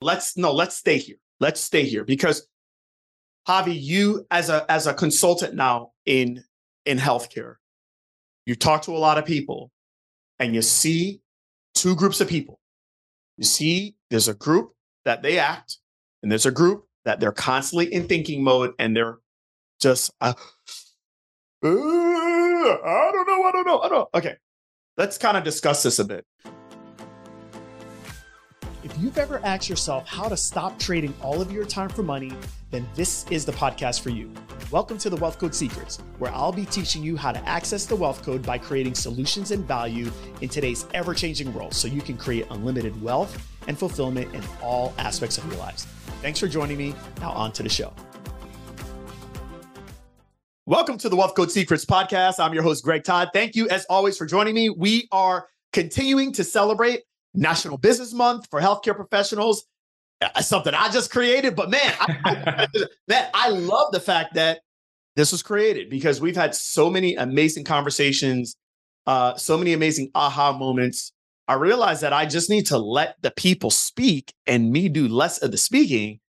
let's no, let's stay here. Let's stay here because Javi, you as a as a consultant now in in healthcare, you talk to a lot of people and you see two groups of people. You see, there's a group that they act, and there's a group that they're constantly in thinking mode and they're just, uh, I don't know, I don't know, I don't know. Okay, let's kind of discuss this a bit. You've ever asked yourself how to stop trading all of your time for money, then this is the podcast for you. Welcome to the Wealth Code Secrets, where I'll be teaching you how to access the wealth code by creating solutions and value in today's ever changing world so you can create unlimited wealth and fulfillment in all aspects of your lives. Thanks for joining me. Now, on to the show. Welcome to the Wealth Code Secrets podcast. I'm your host, Greg Todd. Thank you, as always, for joining me. We are continuing to celebrate National Business Month for healthcare professionals. Uh, something I just created, but man, I, I, man, I love the fact that this was created because we've had so many amazing conversations, uh, so many amazing aha moments. I realized that I just need to let the people speak and me do less of the speaking.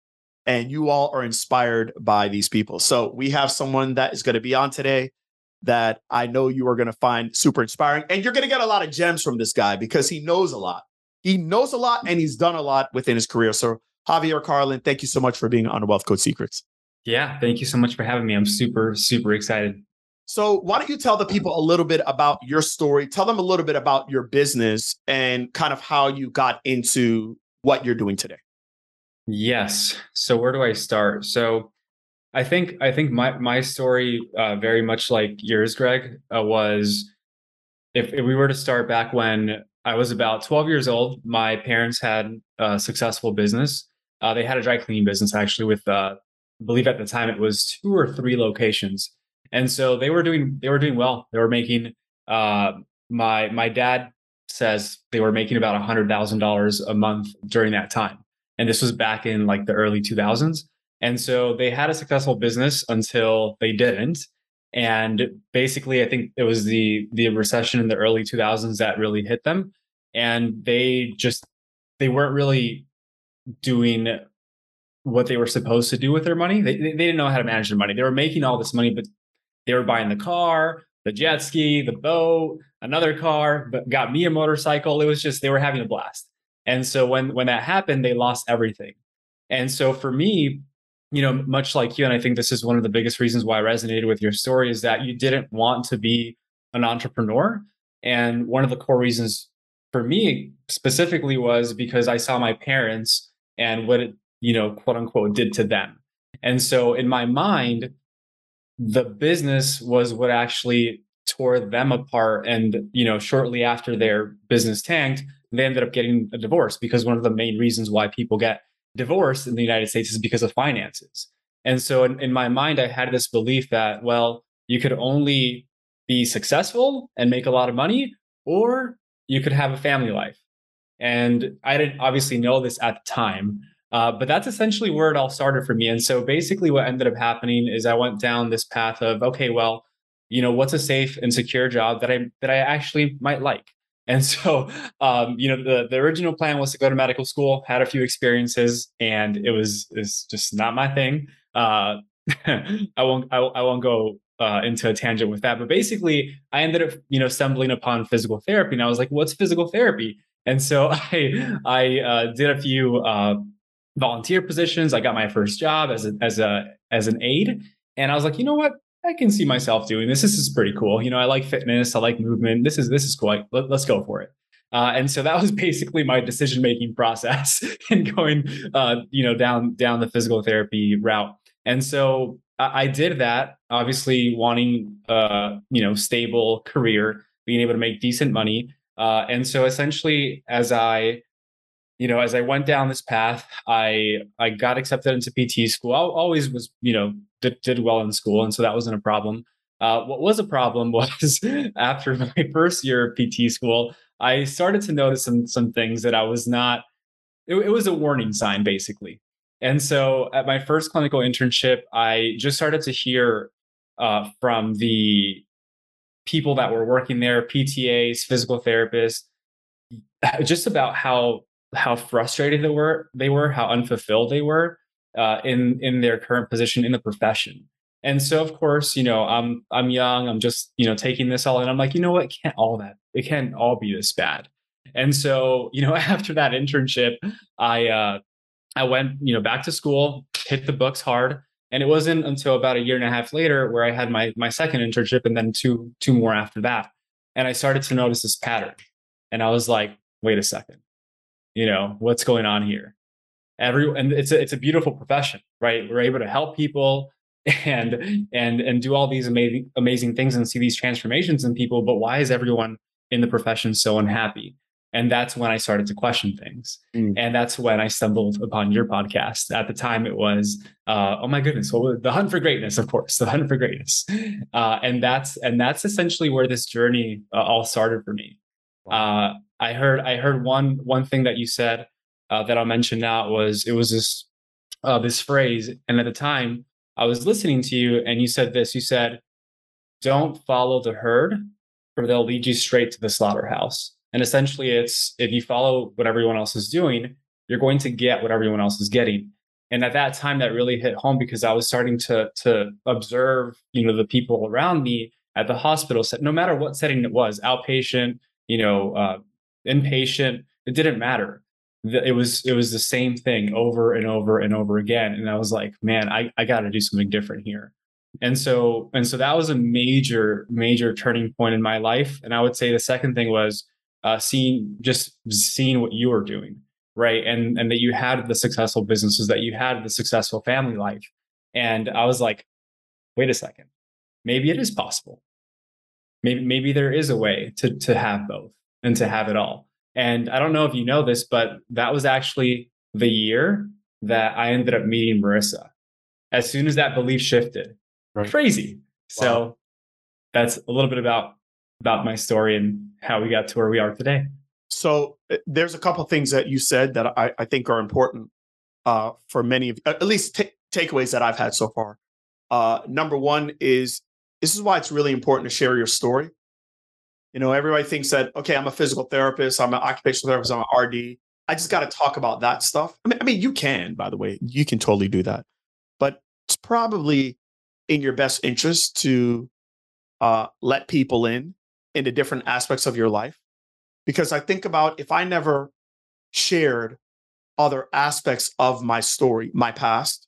And you all are inspired by these people. So we have someone that is going to be on today that I know you are going to find super inspiring. And you're going to get a lot of gems from this guy because he knows a lot he knows a lot and he's done a lot within his career. So, Javier Carlin, thank you so much for being on Wealth Code Secrets. Yeah, thank you so much for having me. I'm super, super excited. So, why don't you tell the people a little bit about your story? Tell them a little bit about your business and kind of how you got into what you're doing today. Yes. So, where do I start? So, I think I think my my story, uh, very much like yours, Greg, uh, was if, if we were to start back when I was about 12 years old. My parents had a successful business. Uh, they had a dry cleaning business actually with, uh, I believe at the time it was two or three locations. And so they were doing, they were doing well. They were making, uh, my, my dad says they were making about hundred thousand dollars a month during that time. And this was back in like the early 2000s. And so they had a successful business until they didn't and basically i think it was the the recession in the early 2000s that really hit them. And they just they weren't really doing what they were supposed to do with their money. They, they didn't know how to manage their money. They were making all this money but they were buying the car the jet ski the boat another car but got me a motorcycle. It was just they were having a blast. And so when when that happened they lost everything. And so for me you know, much like you, and I think this is one of the biggest reasons why I resonated with your story is that you didn't want to be an entrepreneur. And one of the core reasons for me specifically was because I saw my parents and what it, you know, quote unquote, did to them. And so in my mind, the business was what actually tore them apart. And, you know, shortly after their business tanked, they ended up getting a divorce because one of the main reasons why people get divorce in the United States is because of finances. And so in, in my mind, I had this belief that, well, you could only be successful and make a lot of money, or you could have a family life. And I didn't obviously know this at the time, uh, but that's essentially where it all started for me. And so basically, what ended up happening is I went down this path of, okay, well, you know, what's a safe and secure job that I that I actually might like? And so, um, you know, the, the original plan was to go to medical school, had a few experiences, and it was is just not my thing. Uh, I won't I, I won't go uh, into a tangent with that, but basically, I ended up you know stumbling upon physical therapy, and I was like, "What's physical therapy?" And so I I uh, did a few uh, volunteer positions. I got my first job as a as a as an aide, and I was like, you know what? I can see myself doing this. This is pretty cool. You know, I like fitness. I like movement. This is this is cool. Like, let, us go for it. Uh, and so that was basically my decision making process in going, uh, you know, down down the physical therapy route. And so I, I did that, obviously wanting, uh, you know, stable career, being able to make decent money. Uh, and so essentially, as I you know, as I went down this path, I I got accepted into PT school. I always was, you know, did, did well in school, and so that wasn't a problem. Uh, what was a problem was after my first year of PT school, I started to notice some some things that I was not. It, it was a warning sign, basically. And so, at my first clinical internship, I just started to hear uh, from the people that were working there, PTAs, physical therapists, just about how how frustrated they were, they were, how unfulfilled they were uh, in in their current position in the profession. And so, of course, you know, I'm I'm young. I'm just you know taking this all, and I'm like, you know what? Can't all that. It can't all be this bad. And so, you know, after that internship, I uh, I went you know back to school, hit the books hard, and it wasn't until about a year and a half later where I had my my second internship, and then two two more after that, and I started to notice this pattern, and I was like, wait a second, you know, what's going on here? Every and it's a it's a beautiful profession, right? We're able to help people and and and do all these amazing amazing things and see these transformations in people but why is everyone in the profession so unhappy? And that's when i started to question things. Mm. and that's when i stumbled upon your podcast. At the time it was uh, oh my goodness well the hunt for greatness of course the hunt for greatness. Uh, and that's and that's essentially where this journey uh, all started for me. Uh, i heard i heard one one thing that you said uh, that i'll mention now was it was this uh, this phrase and at the time I was listening to you and you said this. You said, don't follow the herd or they'll lead you straight to the slaughterhouse. And essentially, it's if you follow what everyone else is doing, you're going to get what everyone else is getting. And at that time, that really hit home because I was starting to to observe, you know, the people around me at the hospital. No matter what setting it was, outpatient, you know, uh, inpatient, it didn't matter. It was it was the same thing over and over and over again. And i was like man i, I got to do something different here. And so and so that was a major major turning point in my life. And i would say the second thing was uh, seeing just seeing what you were doing right? And and that you had the successful businesses that you had the successful family life. And i was like wait a second. Maybe it is possible. Maybe maybe there is a way to to have both and to have it all and I don't know if you know this, but that was actually the year that I ended up meeting Marissa. As soon as that belief shifted, right. crazy. Wow. So that's a little bit about about my story and how we got to where we are today. So uh, there's a couple things that you said that I, I think are important uh, for many of at least t- takeaways that I've had so far. Uh, number one is this is why it's really important to share your story you know, everybody thinks that, okay, I'm a physical therapist, I'm an occupational therapist, I'm an RD. I just got to talk about that stuff. I mean, I mean, you can, by the way, you can totally do that. But it's probably in your best interest to uh, let people in into different aspects of your life. Because I think about if I never shared other aspects of my story, my past,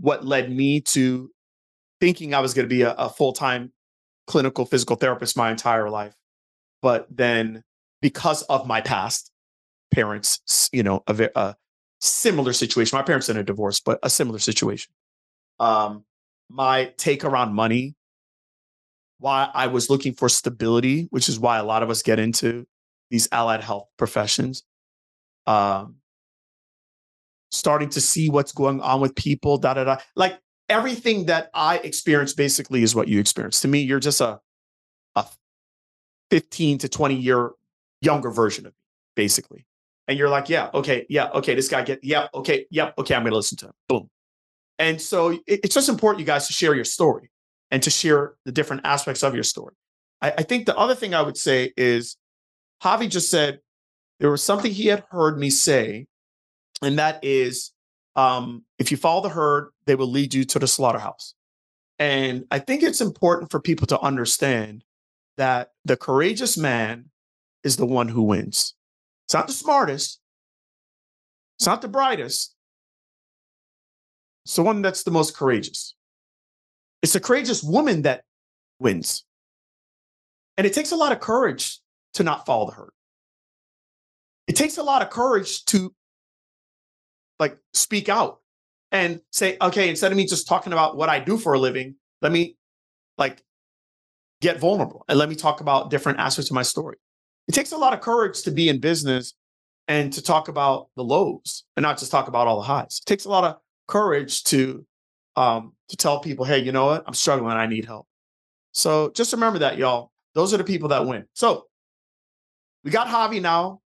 what led me to thinking I was going to be a, a full time clinical physical therapist my entire life. But then because of my past, parents, you know, a, a similar situation. My parents in a divorce, but a similar situation. Um, my take around money, why I was looking for stability, which is why a lot of us get into these allied health professions. Um, starting to see what's going on with people, da da da. Like everything that I experience basically is what you experience. To me, you're just a a 15 to 20 year younger version of me, basically. And you're like, yeah, okay, yeah, okay, this guy get, yeah, okay, yep, yeah, okay, I'm gonna listen to him. Boom. And so it, it's just important, you guys, to share your story and to share the different aspects of your story. I, I think the other thing I would say is Javi just said there was something he had heard me say, and that is um, if you follow the herd, they will lead you to the slaughterhouse. And I think it's important for people to understand that the courageous man is the one who wins. It's not the smartest, it's not the brightest, it's the one that's the most courageous. It's the courageous woman that wins. And it takes a lot of courage to not follow the herd. It takes a lot of courage to like speak out and say, okay, instead of me just talking about what I do for a living, let me like get vulnerable and let me talk about different aspects of my story. It takes a lot of courage to be in business and to talk about the lows and not just talk about all the highs. It takes a lot of courage to um, to tell people, hey, you know what? I'm struggling. I need help. So just remember that, y'all. Those are the people that win. So we got Javi now.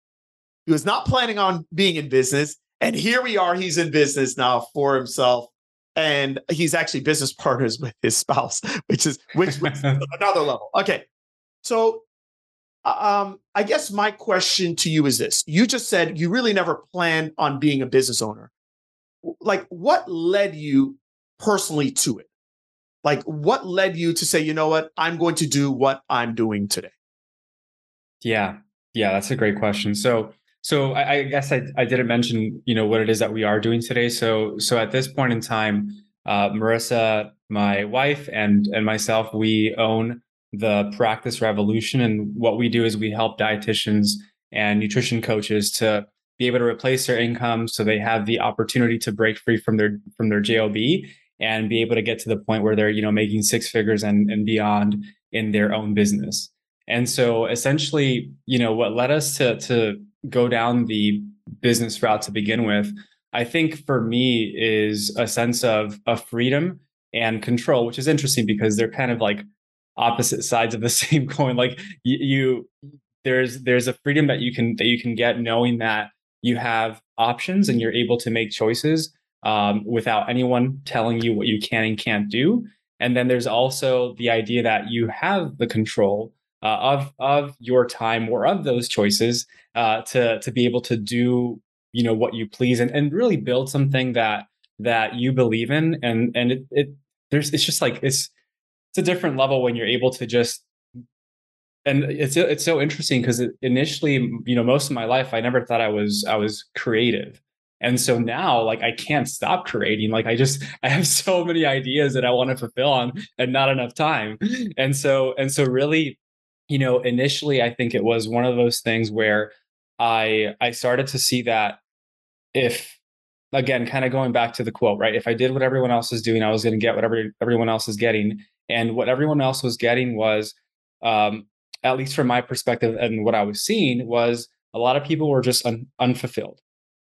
He was not planning on being in business. And here we are, he's in business now for himself. And he's actually business partners with his spouse, which is which, which another level. Okay. So um, I guess my question to you is this: You just said you really never planned on being a business owner. Like, what led you personally to it? Like, what led you to say, you know what, I'm going to do what I'm doing today? Yeah, yeah, that's a great question. So, so I, I guess I, I didn't mention, you know, what it is that we are doing today. So, so at this point in time, uh, Marissa, my wife, and and myself, we own the Practice Revolution, and what we do is we help dietitians and nutrition coaches to be able to replace their income so they have the opportunity to break free from their from their job and be able to get to the point where they're you know making six figures and, and beyond in their own business and so essentially you know what led us to to go down the business route to begin with i think for me is a sense of of freedom and control which is interesting because they're kind of like opposite sides of the same coin like you, you there's there's a freedom that you can that you can get knowing that you have options and you're able to make choices um, without anyone telling you what you can and can't do. And then there's also the idea that you have the control uh, of of your time or of those choices uh, to to be able to do you know what you please and, and really build something that that you believe in. And and it, it there's it's just like it's it's a different level when you're able to just and it's it's so interesting because initially you know most of my life i never thought i was i was creative. And so now like i can't stop creating. Like i just i have so many ideas that i want to fulfill on and not enough time. And so and so really you know initially i think it was one of those things where i i started to see that if again kind of going back to the quote right if i did what everyone else is doing i was going to get whatever everyone else is getting and what everyone else was getting was um, at least from my perspective and what I was seeing, was a lot of people were just un- unfulfilled.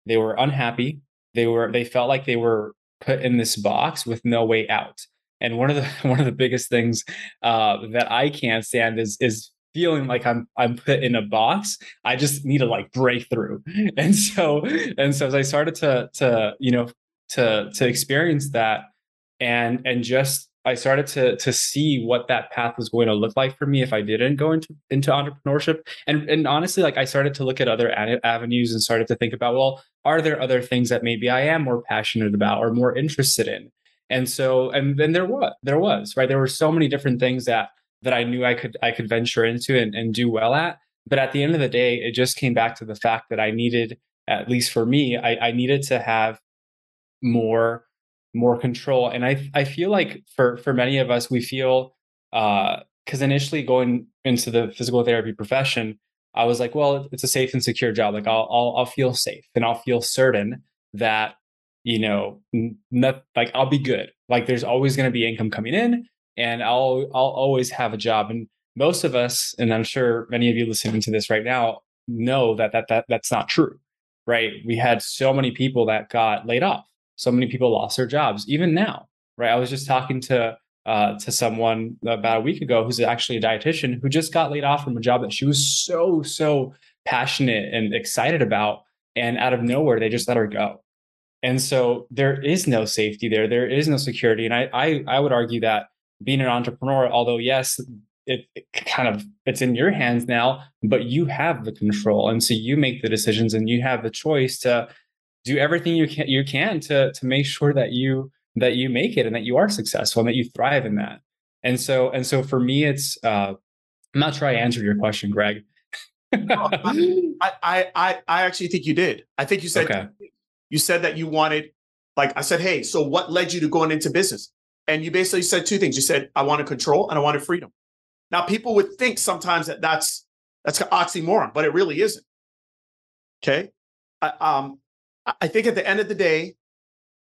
They were unhappy. They were they felt like they were put in this box with no way out. And one of the one of the biggest things uh, that I can't stand is is feeling like I'm I'm put in a box. I just need to like break through. And so and so as I started to to you know to to experience that and and just I started to to see what that path was going to look like for me if I didn't go into into entrepreneurship. And and honestly, like I started to look at other avenues and started to think about, well, are there other things that maybe I am more passionate about or more interested in? And so, and then there was there was right. There were so many different things that that I knew I could I could venture into and, and do well at. But at the end of the day, it just came back to the fact that I needed, at least for me, I, I needed to have more more control. And I I feel like for for many of us, we feel uh, because initially going into the physical therapy profession, I was like, well, it's a safe and secure job. Like I'll I'll, I'll feel safe and I'll feel certain that you know not like I'll be good. Like there's always going to be income coming in, and I'll I'll always have a job. And most of us, and I'm sure many of you listening to this right now, know that that that that's not true. Right? We had so many people that got laid off so many people lost their jobs even now right i was just talking to uh, to someone about a week ago who's actually a dietitian who just got laid off from a job that she was so so passionate and excited about and out of nowhere they just let her go and so there is no safety there there is no security and i i, I would argue that being an entrepreneur although yes it, it, kind of it's in your hands now but you have the control and so you make the decisions and you have the choice to do everything you can you can to to make sure that you that you make it and that you are successful and that you thrive in that. And so and so for me, it's uh, I'm not sure I answered your question, Greg. I, I I I actually think you did. I think you said okay. you said that you wanted like I said, hey, so what led you to going into business? And you basically said two things. You said I wanted control and I wanted freedom. Now people would think sometimes that that's that's an oxymoron, but it really isn't. Okay. I, um, I think at the end of the day,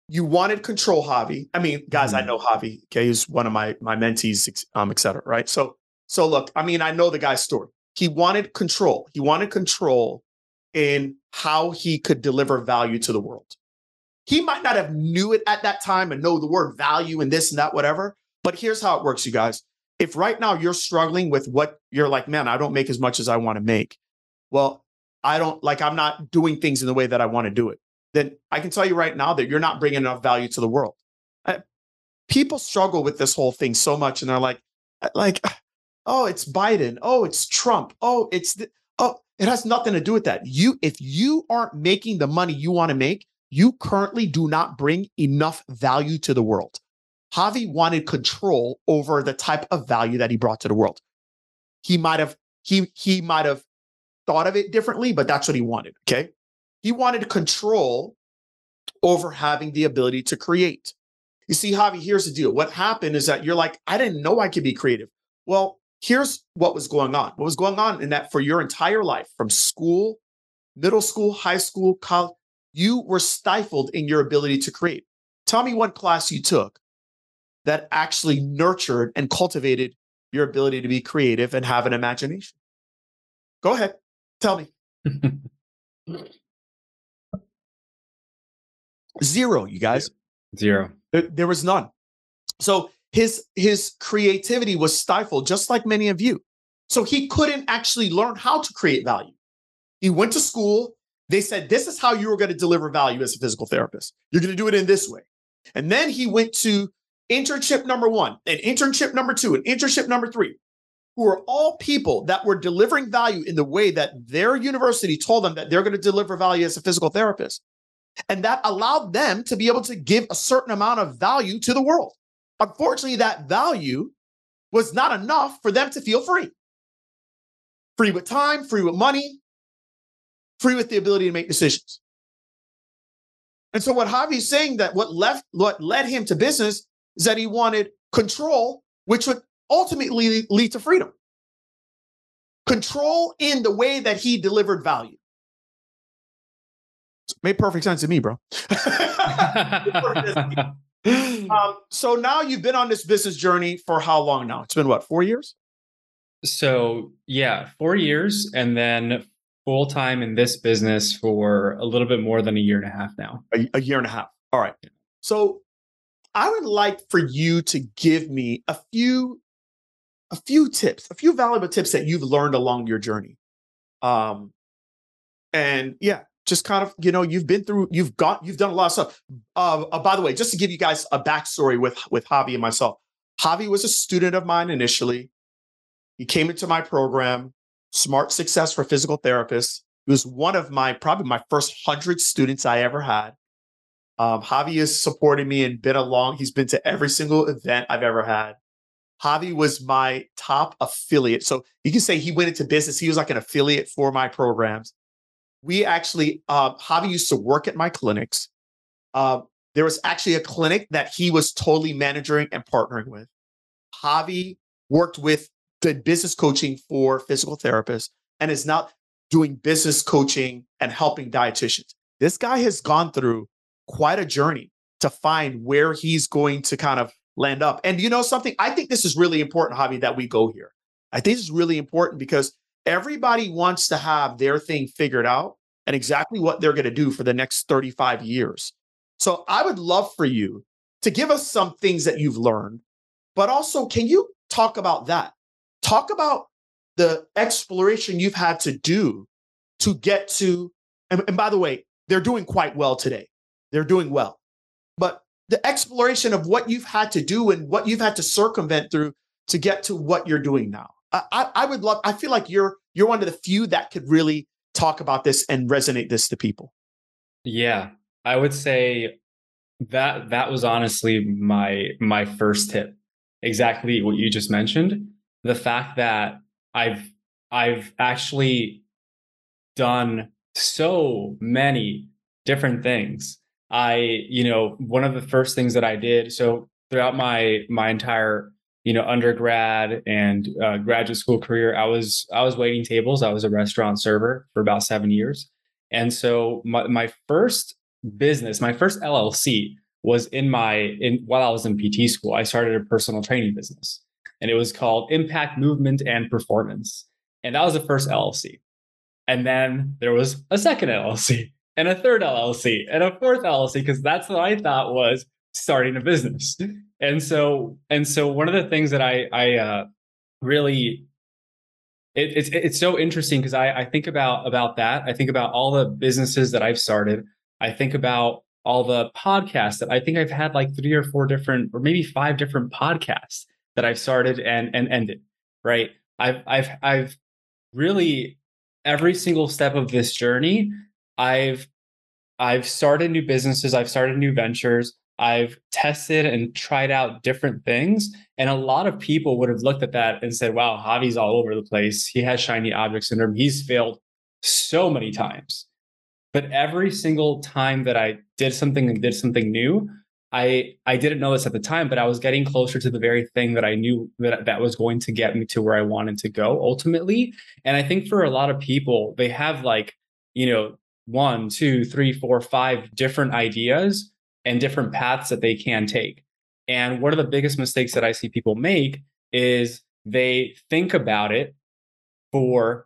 you wanted control Javi. I mean, guys, mm-hmm. I know Javi. Okay, he's one of my my mentees, um, et cetera. Right. So, so look, I mean, I know the guy's story. He wanted control. He wanted control in how he could deliver value to the world. He might not have knew it at that time and know the word value and this and that, whatever. But here's how it works, you guys. If right now you're struggling with what you're like, man, I don't make as much as I want to make. Well, I don't like, I'm not doing things in the way that I want to do it then I can tell you right now that you're not bringing enough value to the world. people struggle with this whole thing so much, and they're like, uh, like, oh, oh, it's Biden. Oh, it's Trump. Oh, it's the, oh, it has nothing to do with that. You, if you aren't making the money you want to make, you currently do not bring enough value to the world. Javi wanted control over the type of value that he brought to the world. He might have he he might have thought of it differently, but that's what he wanted. Okay. He wanted control over having the ability to create. You see, Javi, here's the deal. What happened is that you're like, I didn't know I could be creative. Well, here's what was going on. What was going on in that for your entire life, from school, middle school, high school, college, you were stifled in your ability to create. Tell me what class you took that actually nurtured and cultivated your ability to be creative and have an imagination. Go ahead. Tell me. Zero, you guys. Zero. There, there was none. So his his creativity was stifled, just like many of you. So he couldn't actually learn how to create value. He went to school. They said, This is how you are going to deliver value as a physical therapist. You're going to do it in this way. And then he went to internship number one, and internship number two, and internship number three, who are all people that were delivering value in the way that their university told them that they're going to deliver value as a physical therapist. And that allowed them to be able to give a certain amount of value to the world. Unfortunately, that value was not enough for them to feel free. Free with time, free with money, free with the ability to make decisions. And so what Javi's saying that what left what led him to business is that he wanted control, which would ultimately lead to freedom. Control in the way that he delivered value. Made perfect sense to me, bro. um, so now you've been on this business journey for how long now? It's been what, four years? So yeah, four years, and then full time in this business for a little bit more than a year and a half now. A, a year and a half. All right. So I would like for you to give me a few a few tips, a few valuable tips that you've learned along your journey. Um and yeah, just kind of, you know, you've been through, you've got, you've done a lot of stuff. Uh, uh, by the way, just to give you guys a backstory with with Javi and myself, Javi was a student of mine initially. He came into my program, Smart Success for Physical Therapists. He was one of my probably my first hundred students I ever had. Um, Javi has supported me and been along. He's been to every single event I've ever had. Javi was my top affiliate. So you can say he went into business. He was like an affiliate for my programs we actually, uh, Javi used to work at my clinics. Uh, there was actually a clinic that he was totally managing and partnering with. Javi worked with, did business coaching for physical therapists and is now doing business coaching and helping dietitians. This guy has gone through quite a journey to find where he's going to kind of land up. And you know something? I think this is really important, Javi, that we go here. I think is really important because everybody wants to have their thing figured out and exactly what they're going to do for the next 35 years. So I would love for you to give us some things that you've learned, but also can you talk about that? Talk about the exploration you've had to do to get to, and, and by the way, they're doing quite well today. They're doing well. But the exploration of what you've had to do and what you've had to circumvent through to get to what you're doing now. I, I would love, I feel like you're you're one of the few that could really talk about this and resonate this to people. Yeah. I would say that that was honestly my my first tip. Exactly what you just mentioned. The fact that I've I've actually done so many different things. I, you know, one of the first things that I did, so throughout my my entire you know undergrad and uh, graduate school career i was i was waiting tables. I was a restaurant server for about seven years. And so my, my first business my first llc was in my in while i was in pt school i started a personal training business and it was called impact movement and performance. And that was the first llc and then there was a second llc and a third llc and a fourth llc because that's what i thought was starting a business. And so and so one of the things that I I uh, really it, it's it's so interesting because I I think about about that. I think about all the businesses that I've started. I think about all the podcasts that I think I've had like three or four different or maybe five different podcasts that I've started and and ended right? I've I've I've really every single step of this journey, I've I've started new businesses, I've started new ventures, I've tested and tried out different things. And a lot of people would have looked at that and said, wow, Javi's all over the place. He has shiny object syndrome. He's failed so many times. But every single time that I did something and did something new, I I didn't know this at the time, but I was getting closer to the very thing that I knew that that was going to get me to where I wanted to go ultimately. And I think for a lot of people, they have like, you know, one, two, three, four, five different ideas and different paths that they can take. And one of the biggest mistakes that I see people make is they think about it for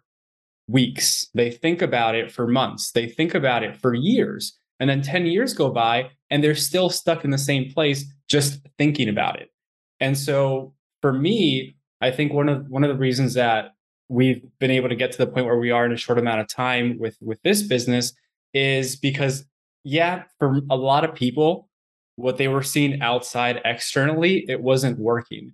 weeks. They think about it for months. They think about it for years. And then 10 years go by and they're still stuck in the same place just thinking about it. And so for me, I think one of one of the reasons that we've been able to get to the point where we are in a short amount of time with with this business is because yeah, for a lot of people what they were seeing outside externally, it wasn't working.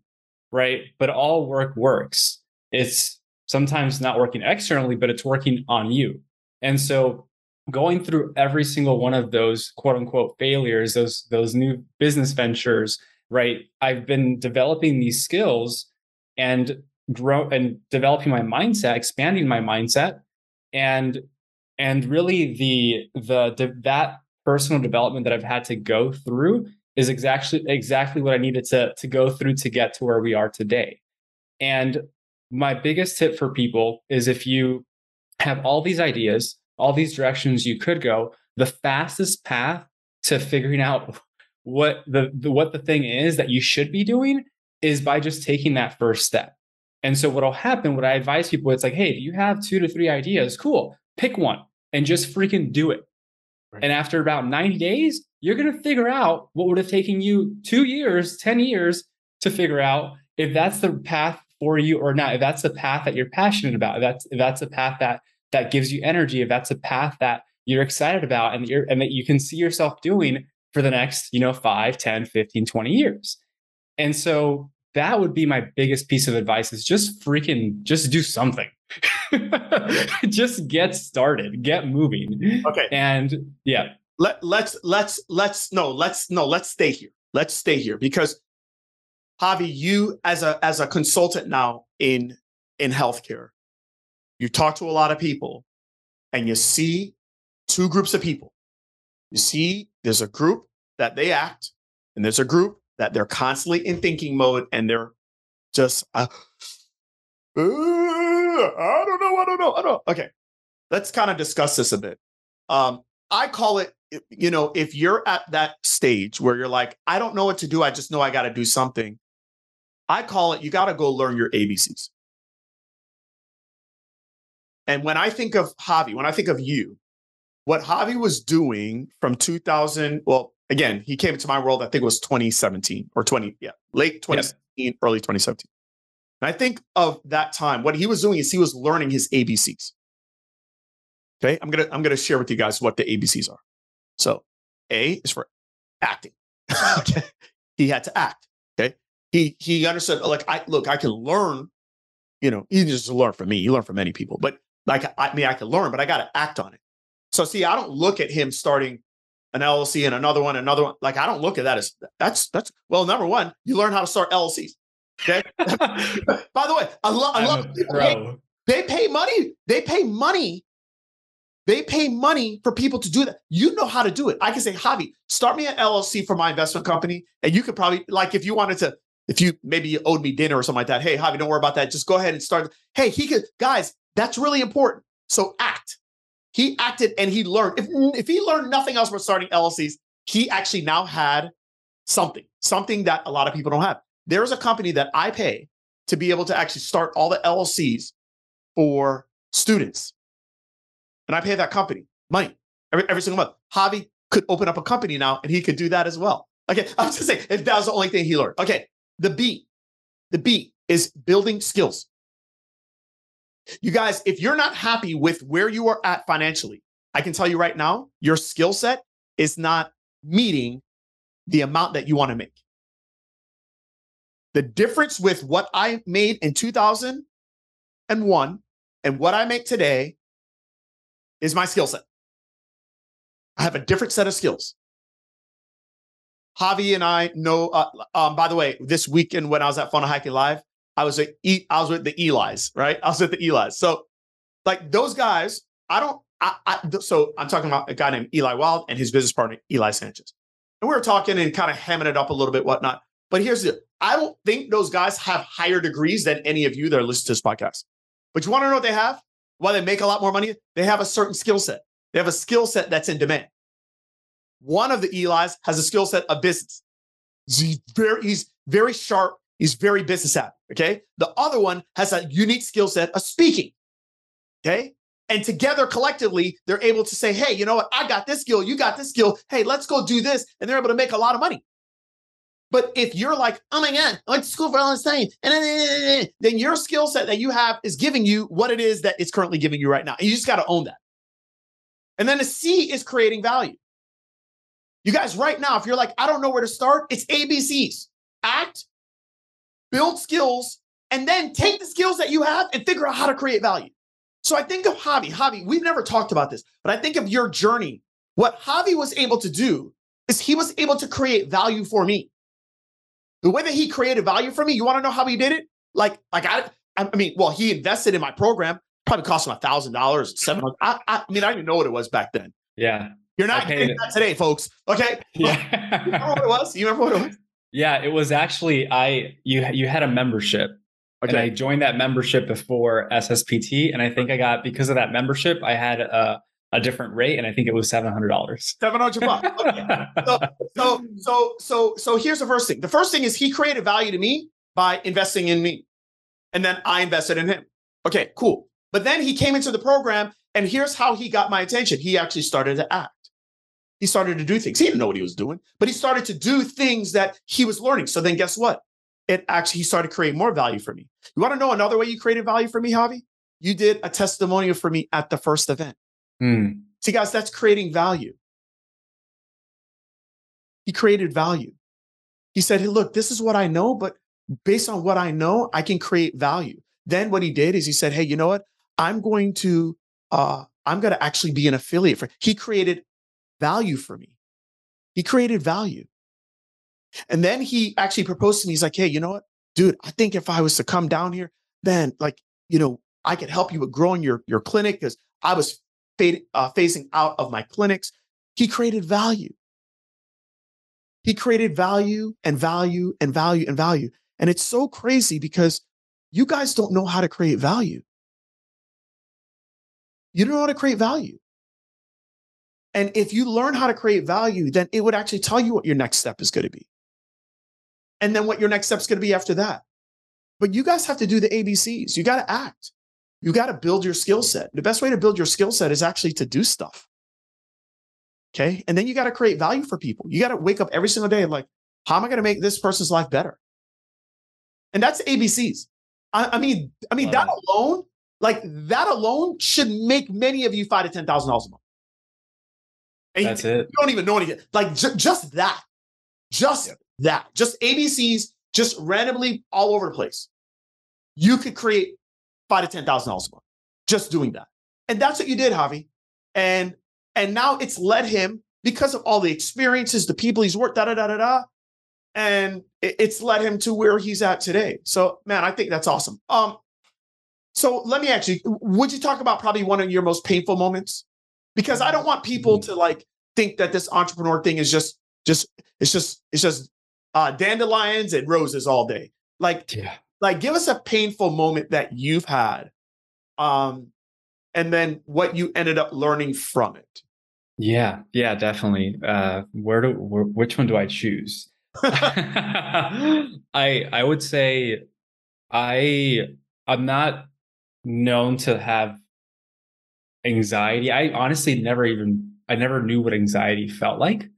Right? But all work works. It's sometimes not working externally, but it's working on you. And so going through every single one of those quote unquote failures, those those new business ventures, right? I've been developing these skills and grow and developing my mindset, expanding my mindset, and and really the the that personal development that I've had to go through is exactly exactly what I needed to to go through to get to where we are today. And my biggest tip for people is if you have all these ideas all these directions you could go, the fastest path to figuring out what the, the what the thing is that you should be doing is by just taking that first step. And so what'll happen, what I advise people, it's like, hey, if you have two to three ideas, cool, pick one and just freaking do it. Right. And after about 90 days, you're going to figure out what would have taken you two years, 10 years to figure out if that's the path for you or not. If that's the path that you're passionate about, if that's, if that's a path that that gives you energy, if that's a path that you're excited about and you're and that you can see yourself doing for the next, you know, 5, 10, 15, 20 years. And so that would be my biggest piece of advice is just freaking just do something. just get started, get moving. Okay. And yeah. Let let's let's let's no, let's no, let's stay here. Let's stay here because Javi, you as a as a consultant now in in healthcare, you talk to a lot of people and you see two groups of people. You see, there's a group that they act, and there's a group that they're constantly in thinking mode and they're just, uh, uh, I don't know, I don't know, I don't know. Okay, let's kind of discuss this a bit. Um, I call it, you know, if you're at that stage where you're like, I don't know what to do, I just know I got to do something. I call it, you got to go learn your ABCs. And when I think of Javi, when I think of you, what Javi was doing from 2000, well, again, he came into my world, I think it was 2017 or 20, yeah, late 2017, yep. early 2017. And I think of that time, what he was doing is he was learning his ABCs. Okay, I'm gonna I'm gonna share with you guys what the ABCs are. So A is for acting. okay. He had to act. Okay. He he understood like I look, I can learn, you know, he just learn from me. He learned from many people, but like I mean, I can learn, but I got to act on it. So see, I don't look at him starting an LLC and another one, another one. Like I don't look at that as that's that's well, number one, you learn how to start LLCs. Okay. By the way, I, lo- I love they, they pay money. They pay money. They pay money for people to do that. You know how to do it. I can say, Javi, start me an LLC for my investment company, and you could probably like if you wanted to if you maybe you owed me dinner or something like that. Hey, Javi, don't worry about that. Just go ahead and start. Hey, he could, guys, that's really important. So act. He acted and he learned. If, if he learned nothing else from starting LLCs, he actually now had something, something that a lot of people don't have. There's a company that I pay to be able to actually start all the LLCs for students. And I pay that company money every, every single month. Javi could open up a company now and he could do that as well. Okay. I'm just saying, if that was the only thing he learned. Okay. The B, the B is building skills. You guys, if you're not happy with where you are at financially, I can tell you right now, your skill set is not meeting the amount that you want to make. The difference with what I made in 2001 and what I make today is my skill set. I have a different set of skills. Javi and I know. Uh, um, by the way, this weekend when I was at Funnel Hacking Live, I was at I was with the Eli's, right? I was with the Eli's. So, like those guys, I don't. I, I so I'm talking about a guy named Eli Wild and his business partner Eli Sanchez, and we were talking and kind of hamming it up a little bit, whatnot. But here's the: I don't think those guys have higher degrees than any of you that are listening to this podcast. But you want to know what they have? Why they make a lot more money? They have a certain skill set. They have a skill set that's in demand. One of the Eli's has a skill set of business. He's very, he's very sharp. He's very business savvy. Okay. The other one has a unique skill set of speaking. Okay. And together, collectively, they're able to say, hey, you know what? I got this skill. You got this skill. Hey, let's go do this. And they're able to make a lot of money. But if you're like, oh my God, I went to school for all this time, and then your skill set that you have is giving you what it is that it's currently giving you right now. And you just got to own that. And then the C is creating value. You guys, right now, if you're like, I don't know where to start, it's ABCs act, build skills, and then take the skills that you have and figure out how to create value. So I think of Javi. Javi, we've never talked about this, but I think of your journey. What Javi was able to do is he was able to create value for me. The way that he created value for me, you want to know how he did it? Like, like I, I mean, well, he invested in my program. Probably cost him a thousand dollars, seven hundred. I, I mean, I didn't know what it was back then. Yeah, you're not getting that today, folks. Okay. Yeah. you remember what it was? You remember what it was? Yeah, it was actually I you you had a membership. Okay. And I joined that membership before SSPT. And I think I got because of that membership, I had a, a different rate, and I think it was seven hundred dollars. Seven hundred bucks. Okay. so, so so so so here's the first thing. The first thing is he created value to me by investing in me. And then I invested in him. Okay, cool. But then he came into the program, and here's how he got my attention. He actually started to act he started to do things. He didn't know what he was doing, but he started to do things that he was learning. So then guess what? It actually, he started creating more value for me. You want to know another way you created value for me, Javi? You did a testimonial for me at the first event. Mm. See, guys, that's creating value. He created value. He said, Hey, look, this is what I know, but based on what I know, I can create value. Then what he did is he said, Hey, you know what? I'm going to, uh, I'm going to actually be an affiliate for. He created value for me. He created value. And then he actually proposed to me. He's like, hey, you know what, dude, I think if I was to come down here, then like, you know, I could help you with growing your, your clinic because I was fade, uh, phasing out of my clinics. He created value. He created value and value and value and value. And it's so crazy because you guys don't know how to create value. You don't know how to create value. And if you learn how to create value, then it would actually tell you what your next step is going to be. And then what your next step is going to be after that. But you guys have to do the ABCs. You got to act. You got to build your skill set. The best way to build your skill set is actually to do stuff. Okay. And then you got to create value for people. You got to wake up every single day and like, how am I going to make this person's life better? And that's ABCs. I, I mean, I mean, that alone, like that alone should make many of you five to ten thousand dollars a month. And That's you, it. You don't even know anything. Like ju- just that, just that, just ABCs, just randomly all over the place. You could create five to ten thousand dollars a month just doing that, and that's what you did, Javi. And and now it's led him because of all the experiences, the people he's worked, da da da da da, and it's led him to where he's at today. So, man, I think that's awesome. Um, so let me actually, would you talk about probably one of your most painful moments because I don't want people mm-hmm. to like think that this entrepreneur thing is just just it's just it's just uh, dandelions and roses all day. Like yeah. like give us a painful moment that you've had, um, and then what you ended up learning from it. Yeah, yeah, definitely. Uh, where do where, which one do I choose? I I would say I I'm not known to have anxiety. I honestly never even I never knew what anxiety felt like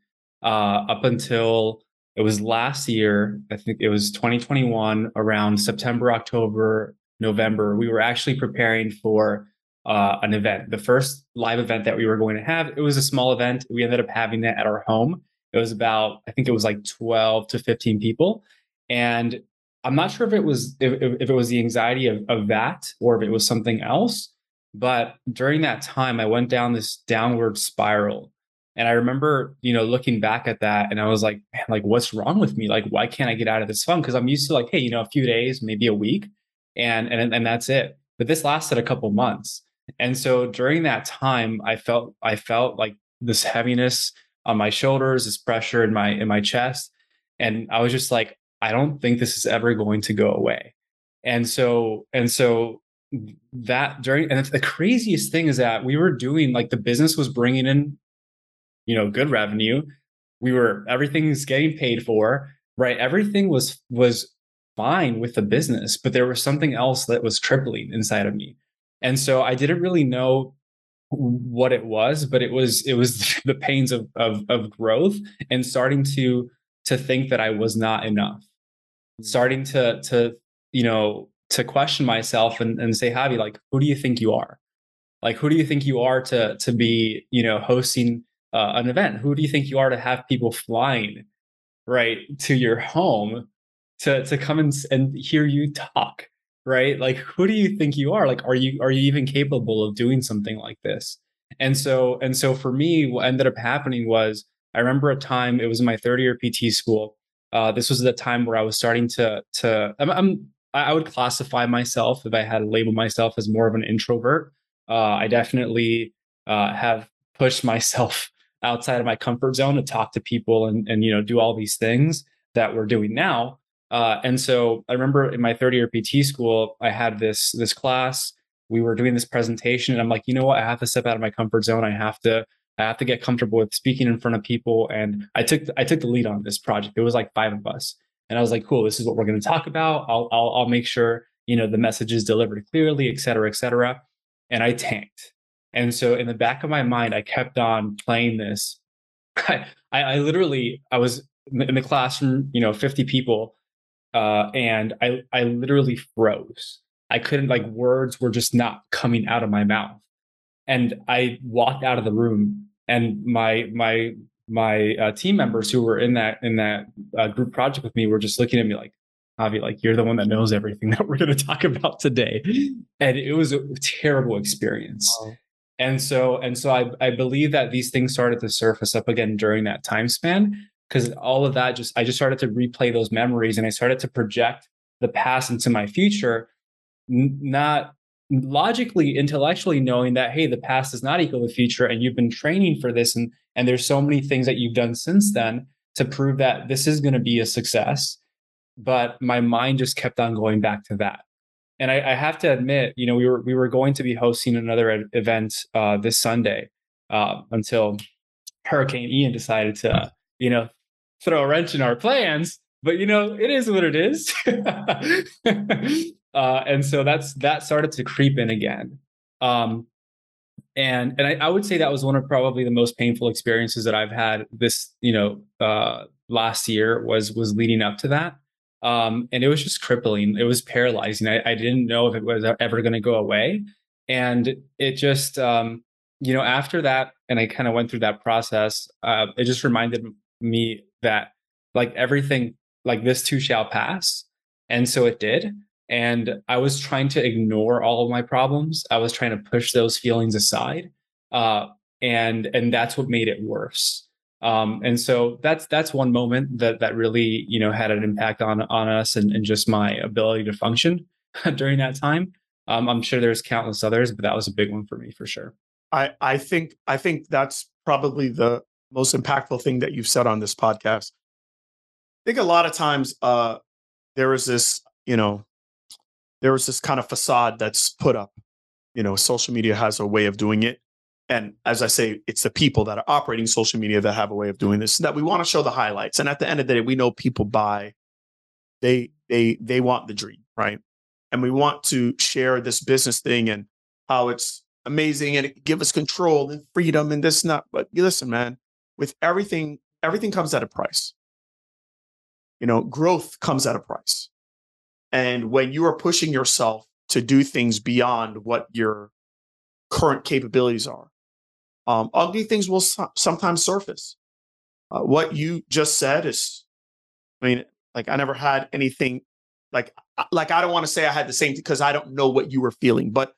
uh, up until it was last year. I think it was 2021 around September, October, November. We were actually preparing for uh, an event, the first live event that we were going to have. It was a small event. We ended up having that at our home. It was about I think it was like 12 to 15 people, and I'm not sure if it was if, if it was the anxiety of, of that or if it was something else. But during that time, I went down this downward spiral. And I remember, you know, looking back at that and I was like, man, like, what's wrong with me? Like, why can't I get out of this funk? Because I'm used to like, hey, you know, a few days, maybe a week, and and and that's it. But this lasted a couple months. And so during that time, I felt I felt like this heaviness on my shoulders, this pressure in my in my chest. And I was just like, I don't think this is ever going to go away. And so, and so that during, and the craziest thing is that we were doing like the business was bringing in, you know, good revenue. We were, everything's getting paid for, right? Everything was, was fine with the business, but there was something else that was crippling inside of me. And so I didn't really know what it was, but it was, it was the pains of, of, of growth and starting to, to think that I was not enough starting to to you know to question myself and, and say javi like who do you think you are? Like who do you think you are to to be you know hosting uh, an event? Who do you think you are to have people flying right to your home to to come and, and hear you talk right? Like who do you think you are? Like are you are you even capable of doing something like this? And so and so for me what ended up happening was i remember a time it was in my third year pt school uh, this was the time where I was starting to to I'm, I'm I would classify myself if I had to label myself as more of an introvert. Uh, I definitely uh, have pushed myself outside of my comfort zone to talk to people and and you know do all these things that we're doing now. Uh, and so I remember in my third year PT school, I had this this class. We were doing this presentation, and I'm like, you know what? I have to step out of my comfort zone. I have to I have to get comfortable with speaking in front of people. And I took I took the lead on this project. It was like five of us, and I was like, cool, this is what we're going to talk about. I'll I'll, I'll make sure you know the message is delivered clearly, et cetera, et cetera. And I tanked. And so in the back of my mind, I kept on playing this. I, I literally I was in the classroom, you know, 50 people, uh, and I I literally froze. I couldn't like words were just not coming out of my mouth. And I walked out of the room and my my my uh, team members who were in that in that uh, group project with me were just looking at me like Javi, like you're the one that knows everything that we're going to talk about today, and it was a terrible experience. Wow. And so and so I I believe that these things started to surface up again during that time span because all of that just I just started to replay those memories and I started to project the past into my future, n- not logically intellectually knowing that hey the past is not equal the future and you've been training for this and and there's so many things that you've done since then to prove that this is going to be a success. But my mind just kept on going back to that. And I, I, have to admit you know we were we were going to be hosting another event uh, this sunday uh, until hurricane ian decided to you know throw a wrench in our plans. But you know it is what it is Uh, and so that's that started to creep in again. Um, and and I, I, would say that was one of probably the most painful experiences that I've had this you know uh, last year was was leading up to that. Um, and it was just crippling. It was paralyzing. I, I didn't know if it was ever going to go away. And it just, um, you know, after that, and I kind of went through that process, uh, it just reminded me that like everything, like this too shall pass. And so it did and i was trying to ignore all of my problems. I was trying to push those feelings aside uh, and and that's what made it worse. Um, and so that's that's one moment that that really you know had an impact on on us and, and just my ability to function during that time. Um, i'm sure there's countless others but that was a big one for me for sure. I i think i think that's probably the most impactful thing that you've said on this podcast. I think a lot of times uh there is this you know there was this kind of facade that's put up. You know, social media has a way of doing it. And as I say, it's the people that are operating social media that have a way of doing this that we want to show the highlights. And at the end of the day, we know people buy, they they they want the dream, right? And we want to share this business thing and how it's amazing and it give us control and freedom and this and that. But listen, man, with everything, everything comes at a price. You know, growth comes at a price. And when you are pushing yourself to do things beyond what your current capabilities are, um, ugly things will so- sometimes surface. Uh, what you just said is, I mean, like I never had anything Like, like I don't want to say I had the same thing because I don't know what you were feeling, but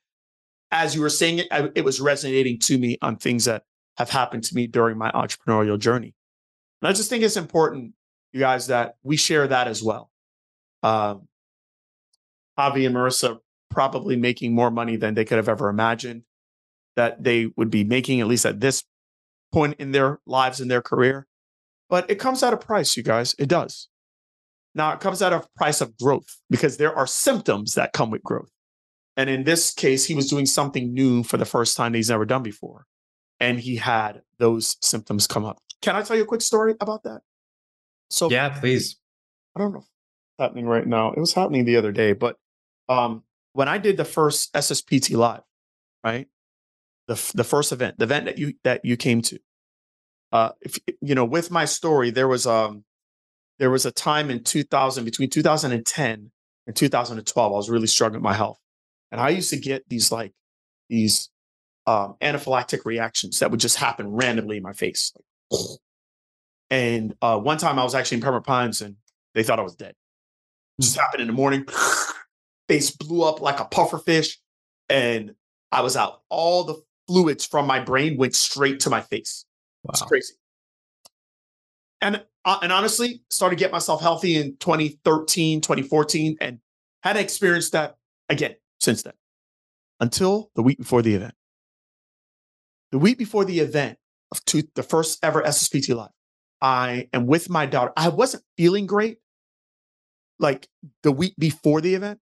as you were saying it, I, it was resonating to me on things that have happened to me during my entrepreneurial journey. And I just think it's important, you guys, that we share that as well. Um, Javi and Marissa probably making more money than they could have ever imagined that they would be making, at least at this point in their lives in their career. But it comes at a price, you guys. It does. Now, it comes at a price of growth because there are symptoms that come with growth. And in this case, he was doing something new for the first time that he's never done before. And he had those symptoms come up. Can I tell you a quick story about that? So, yeah, please. I don't know if happening right now. It was happening the other day, but um, when I did the first SSPT live, right? The, the first event, the event that you that you came to, uh, if you know, with my story, there was um there was a time in 2000 between 2010 and 2012 i was really struggling with my health. And i used to get these like these um, anaphylactic reactions that would just happen randomly in my face. And uh, one time i was actually in pembroke pines and they thought i was dead. It just happened in the morning face blew up like a puffer fish and i was out all the fluids from my brain went straight to my face wow. it's crazy and uh, and honestly, started to get myself healthy in 2013, 2014, and had experienced that again since then until the week before the event. The week before the event of two, the first ever SSPT Live, I am with my daughter. I wasn't feeling great like the week before the event,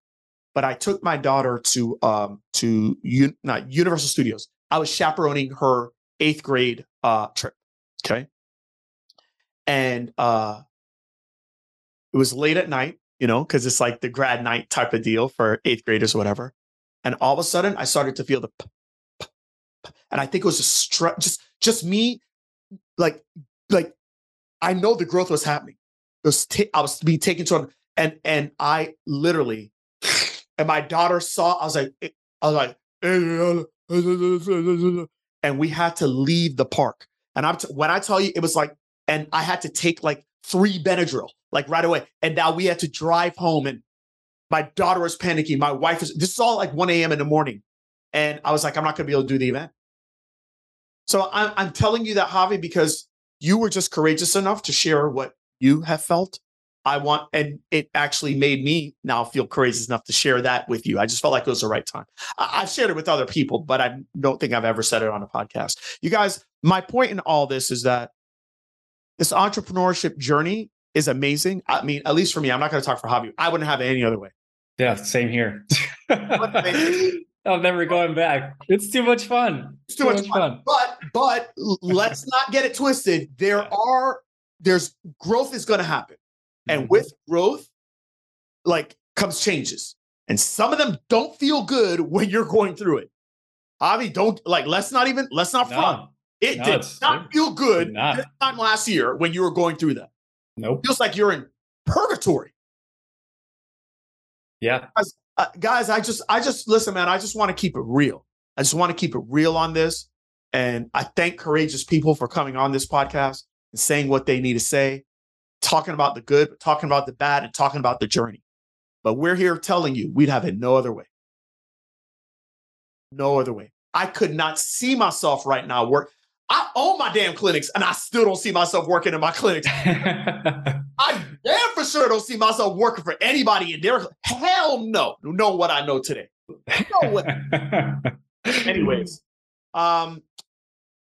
but I took my daughter to um to not Universal Studios. I was chaperoning her eighth grade uh trip. Okay and uh, it was late at night, you know, because it's like the grad night type of deal for eighth graders or whatever. And all of a sudden, I started to feel the, p- p- p- and I think it was a stress, just just me, like like I know the growth was happening. It was t- I was being taken to, and and I literally, and my daughter saw. I was like, eh, I was like, and we had to leave the park. And I'm when I tell you, it was like and I had to take like three Benadryl, like right away. And now we had to drive home, and my daughter was panicking. My wife was. This is all like 1 a.m. in the morning, and I was like, I'm not going to be able to do the event. So I'm, I'm telling you that, Javi, because you were just courageous enough to share what you have felt. I want, and it actually made me now feel courageous enough to share that with you. I just felt like it was the right time. I, have shared it with other people, but I don't think I've ever said it on a podcast. You guys, my point in all this is that this entrepreneurship journey is amazing. I mean, at least for me, I'm not going to talk for Javi. I wouldn't have it any other way. Yeah, same here. I'm never going back. It's too much fun. It's too, too much, much fun. fun. But but let's not get it twisted. There are there's growth is going to happen, and mm-hmm. with growth, like comes changes, and some of them don't feel good when you're going through it. Avi, don't like. Let's not even. Let's not front. No. It no, did not feel good not. this time last year when you were going through that. Nope. It feels like you're in purgatory. Yeah. Guys, uh, guys, I just, I just listen, man. I just want to keep it real. I just want to keep it real on this. And I thank courageous people for coming on this podcast and saying what they need to say, talking about the good, but talking about the bad, and talking about the journey. But we're here telling you we'd have it no other way. No other way. I could not see myself right now work. I own my damn clinics and I still don't see myself working in my clinics. I damn for sure don't see myself working for anybody in there. Hell no. Know what I know today. No way. Anyways, um,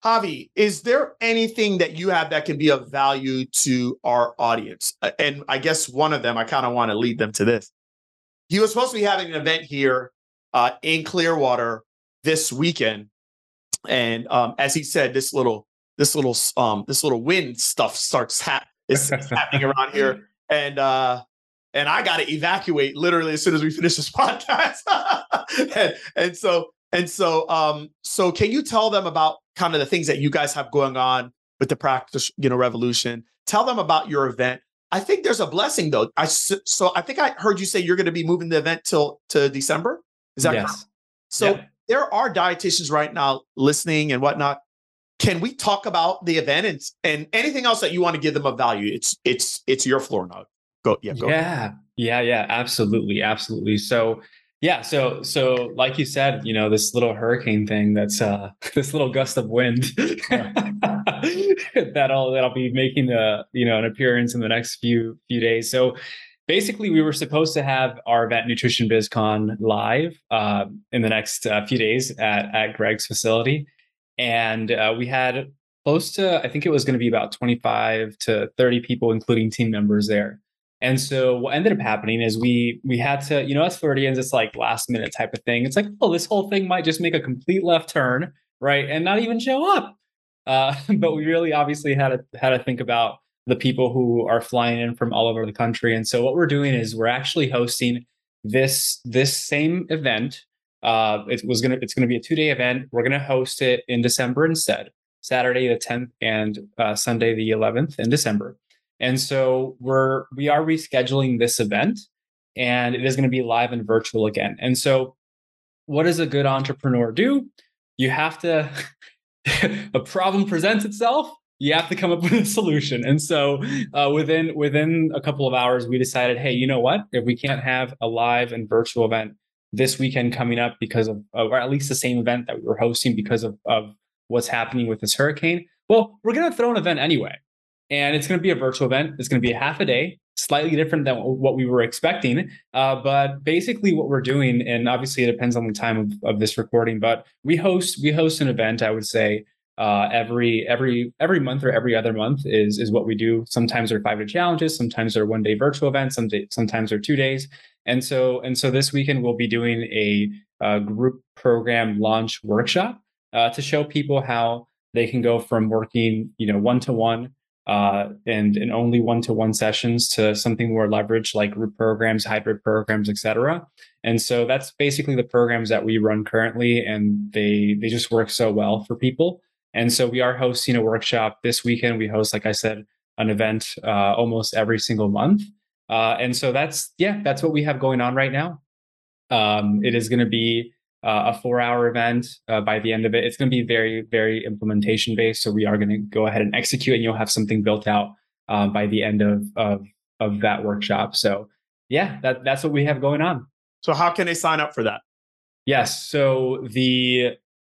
Javi, is there anything that you have that can be of value to our audience? And I guess one of them, I kind of want to lead them to this. He was supposed to be having an event here uh, in Clearwater this weekend and um, as he said, this little this little um this little wind stuff starts ha- is, is happening around here, and uh, and I got to evacuate literally as soon as we finish this podcast. and, and so and so um so can you tell them about kind of the things that you guys have going on with the practice you know revolution? Tell them about your event. I think there's a blessing though. I so I think I heard you say you're going to be moving the event till to December. Is that yes. correct? So yeah there are dietitians right now listening and whatnot. Can we talk about the event and, and anything else that you want to give them of value? It's it's it's your floor now. Go yeah go. Yeah. Yeah, yeah, absolutely, absolutely. So yeah, so so like you said, you know, this little hurricane thing that's uh this little gust of wind that'll that'll be making a you know an appearance in the next few few days. So basically we were supposed to have our event nutrition bizcon live uh, in the next uh, few days at, at greg's facility and uh, we had close to i think it was going to be about 25 to 30 people including team members there and so what ended up happening is we we had to you know as floridians it's like last minute type of thing it's like oh this whole thing might just make a complete left turn right and not even show up uh, but we really obviously had to had to think about the people who are flying in from all over the country. And so what we're doing is we're actually hosting this this same event. Uh, it was gonna it's gonna be a two day event. We're gonna host it in December instead, Saturday the 10th and uh, Sunday the 11th in December. And so we're we are rescheduling this event, and it is going to be live and virtual again. And so, what does a good entrepreneur do? You have to. a problem presents itself you have to come up with a solution. And so uh, within within a couple of hours, we decided, hey, you know what? If we can't have a live and virtual event this weekend coming up because of, or at least the same event that we were hosting because of, of what's happening with this hurricane, well, we're going to throw an event anyway. And it's going to be a virtual event. It's going to be a half a day, slightly different than what we were expecting. Uh, but basically, what we're doing, and obviously it depends on the time of, of this recording, but we host we host an event. I would say uh, every every every month or every other month is is what we do. Sometimes they're five day challenges, sometimes they're one day virtual events, some day, sometimes they're two days. And so and so this weekend we'll be doing a, a group program launch workshop uh, to show people how they can go from working you know one to one uh, and and only one to one sessions to something more leveraged like group programs, hybrid programs, etc. And so that's basically the programs that we run currently, and they they just work so well for people. And so we are hosting a workshop this weekend. We host, like I said, an event uh, almost every single month. Uh, and so that's, yeah, that's what we have going on right now. Um, it is going to be uh, a four hour event uh, by the end of it. It's going to be very, very implementation based. So we are going to go ahead and execute and you'll have something built out uh, by the end of, of, of that workshop. So yeah, that, that's what we have going on. So how can they sign up for that? Yes. So the,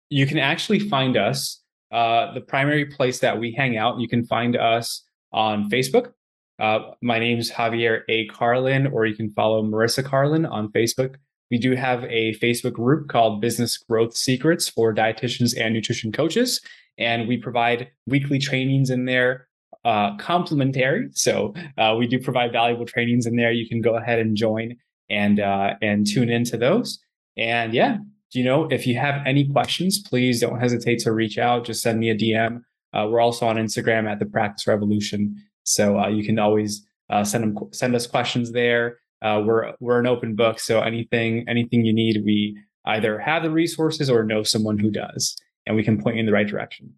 you can actually find us uh, the primary place that we hang out. You can find us on Facebook. Uh, my name is Javier A. Carlin, or you can follow Marissa Carlin on Facebook. We do have a Facebook group called Business Growth Secrets for dietitians and nutrition coaches, and we provide weekly trainings in there, uh, complimentary. So uh, we do provide valuable trainings in there. You can go ahead and join and uh, and tune into those. And yeah, you know, if you have any questions, please don't hesitate to reach out. Just send me a DM. Uh, we're also on Instagram at the Practice Revolution, so uh, you can always uh, send them send us questions there. Uh, we're we're an open book, so anything anything you need, we either have the resources or know someone who does, and we can point you in the right direction.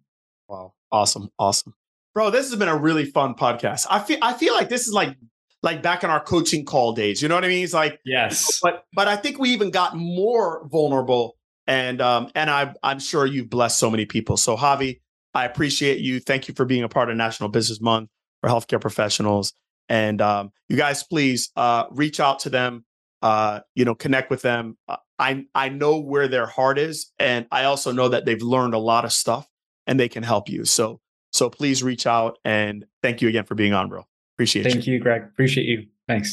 Wow, awesome, awesome, bro! This has been a really fun podcast. I feel I feel like this is like like back in our coaching call days. You know what I mean? It's like yes, but but I think we even got more vulnerable, and um and I I'm sure you've blessed so many people. So Javi, I appreciate you. Thank you for being a part of National Business Month for healthcare professionals. And um, you guys, please uh, reach out to them. Uh, you know, connect with them. Uh, I I know where their heart is, and I also know that they've learned a lot of stuff, and they can help you. So so please reach out and thank you again for being on, bro. Appreciate Thank you. Thank you, Greg. Appreciate you. Thanks.